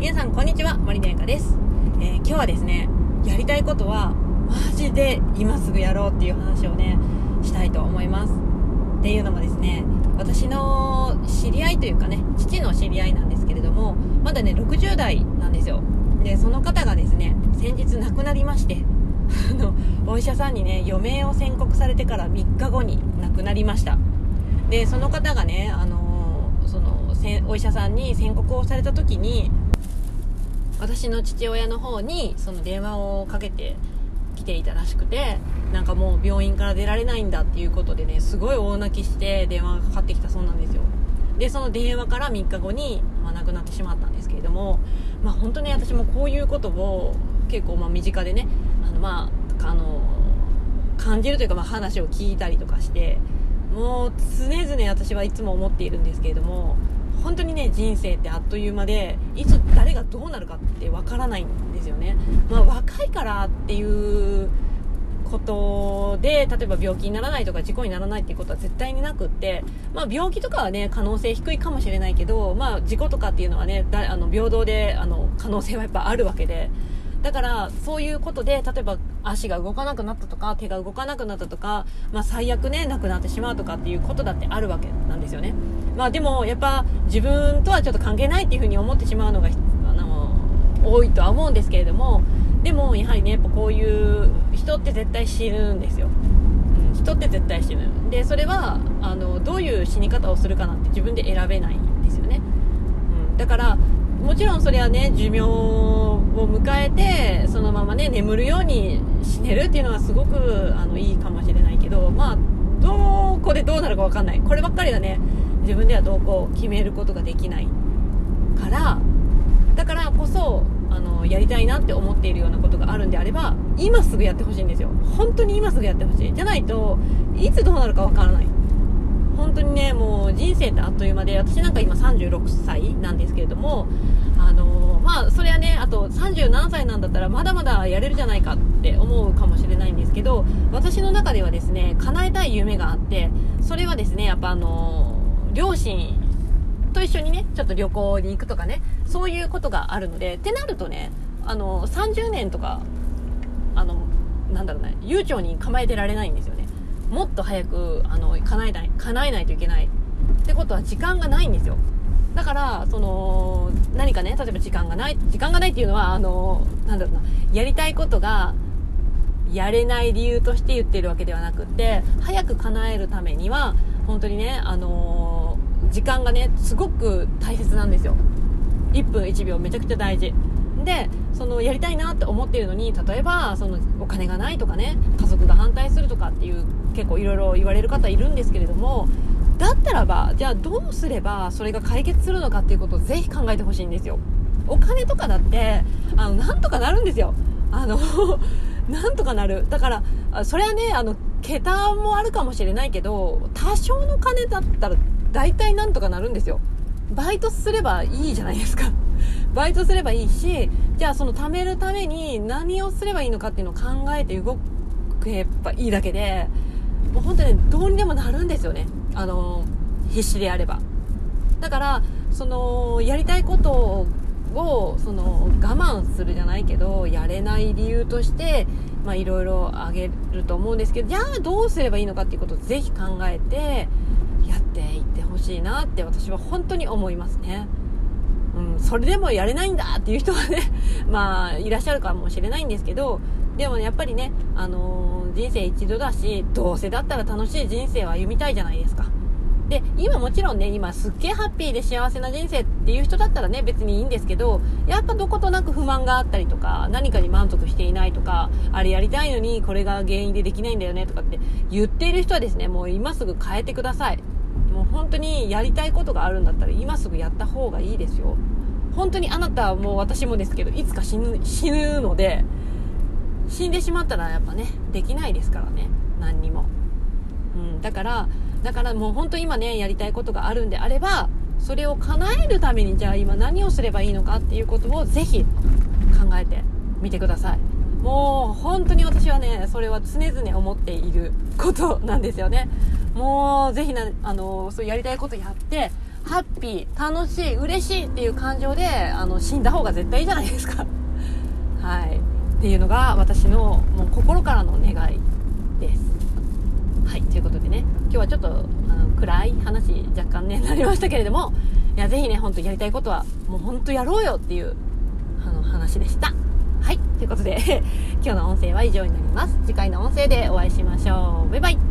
皆さんこんにちは森のやかです、えー、今日はですねやりたいことはマジで今すぐやろうっていう話をねしたいと思います。っていうのもですね私の知り合いというかね父の知り合いなんですけれどもまだね60代なんですよ。でその方がですね先日亡くなりましてあのお医者さんにね余命を宣告されてから3日後に亡くなりました。でその方がねあのそのお医者さんに宣告をされた時に私の父親の方にその電話をかけてきていたらしくてなんかもう病院から出られないんだっていうことでねすごい大泣きして電話がかかってきたそうなんですよ。でその電話から3日後に、まあ、亡くなってしまったんですけれどもまあ本当ね私もこういうことを結構ま身近でねあのまああの感じるというかま話を聞いたりとかしてもう常々私はいつも思っているんですけれども本当にね人生ってあっという間でいつ誰がどうなるかってわからないんですよね、まあ、若いからっていうことで例えば病気にならないとか事故にならないっていうことは絶対になくって、まあ、病気とかはね可能性低いかもしれないけど、まあ、事故とかっていうのはねだあの平等であの可能性はやっぱあるわけで。だからそういうことで例えば足が動かなくなったとか手が動かなくなったとか、まあ、最悪ねなくなってしまうとかっていうことだってあるわけなんですよね、まあ、でもやっぱ自分とはちょっと関係ないっていうふうに思ってしまうのがあの多いとは思うんですけれどもでもやはりねやっぱこういう人って絶対死ぬんですよ、うん、人って絶対死ぬ。でそれはあのどういう死に方をするかなんて自分で選べないんですよね、うん、だからもちろんそれはね寿命を迎えてそのままね眠るように死ねるっていうのはすごくあのいいかもしれないけどまあどこでどうなるか分かんない。こればっかりはね。自分ではどうこう決めることができないから。だからこそあのやりたいなって思っているようなことがあるんであれば今すぐやってほしいんですよ。本当に今すぐやってほしい。じゃないといつどうなるか分からない。本当にねもう人生ってあっという間で私なんか今36歳なんですけれどもあのまあそれはねあと30何歳なんだったらまだまだやれるじゃないかって思うかもしれないんですけど私の中ではですね叶えたい夢があってそれはですねやっぱあの両親と一緒にねちょっと旅行に行くとかねそういうことがあるのでってなるとねあの30年とかあのなんだろうね悠長に構えてられないんですよね。もっと早くあの叶えない叶えないといけない。ってことは時間がないんですよ。だからその何かね例えば時間がない時間がないっていうのはあのなんだろうなやりたいことがやれない理由として言ってるわけではなくって早く叶えるためには本当にねあの時間がねすごく大切なんですよ。1分1秒めちゃくちゃ大事。でそのやりたいなって思っているのに例えばそのお金がないとかね家族が反対するとかっていう結構いろいろ言われる方いるんですけれどもだったらばじゃあどうすればそれが解決するのかっていうことをぜひ考えてほしいんですよ。お金とかだってあのなんとかなるんですよ。あの なんとかなる。だからそれはねあの桁もあるかもしれないけど多少の金だったら大体なんとかなるんですよ。バイトすればいいじゃないですか。バイトすればいいしじゃあその貯めるために何をすればいいのかっていうのを考えて動けばいいだけでもう本当にどうにでもなるんですよね。あの必死でやれば。だからそのやりたいことをその我慢するじゃないけどやれない理由としていろいろ挙げると思うんですけどじゃあどうすればいいのかっていうことをぜひ考えてっていってほしいなって私は本当に思いますね。うん、それでもやれないんだっていう人はね、まあ、いらっしゃるかもしれないんですけど、でもやっぱりね、あのー、人生一度だし、どうせだったら楽しい人生を歩みたいじゃないですか。で、今もちろんね、今すっげえハッピーで幸せな人生っていう人だったらね、別にいいんですけど、やっぱどことなく不満があったりとか、何かに満足していないとか、あれやりたいのにこれが原因でできないんだよねとかって言っている人はですね、もう今すぐ変えてください。もう本当にやりたいことがあるんだったら今すぐやった方がいいですよ。本当にあなたはもう私もですけどいつか死ぬ死ぬので死んでしまったらやっぱねできないですからね。何にも、うん、だからだからもう本当今ねやりたいことがあるんであればそれを叶えるためにじゃあ今何をすればいいのかっていうことをぜひ考えてみてください。もう本当に私はねそれは常々思っていることなんですよね。もうぜひなあのそうやりたいことやってハッピー楽しい嬉しいっていう感情であの死んだ方が絶対いいじゃないですか。はい。っていうのが私のもう心からの願いです。はい。ということでね今日はちょっとあの暗い話若干ねなりましたけれどもいやぜひね本当やりたいことはもう本当やろうよっていうあの話でした。はい。ということで 今日の音声は以上になります。次回の音声でお会いしましょう。バイバイ。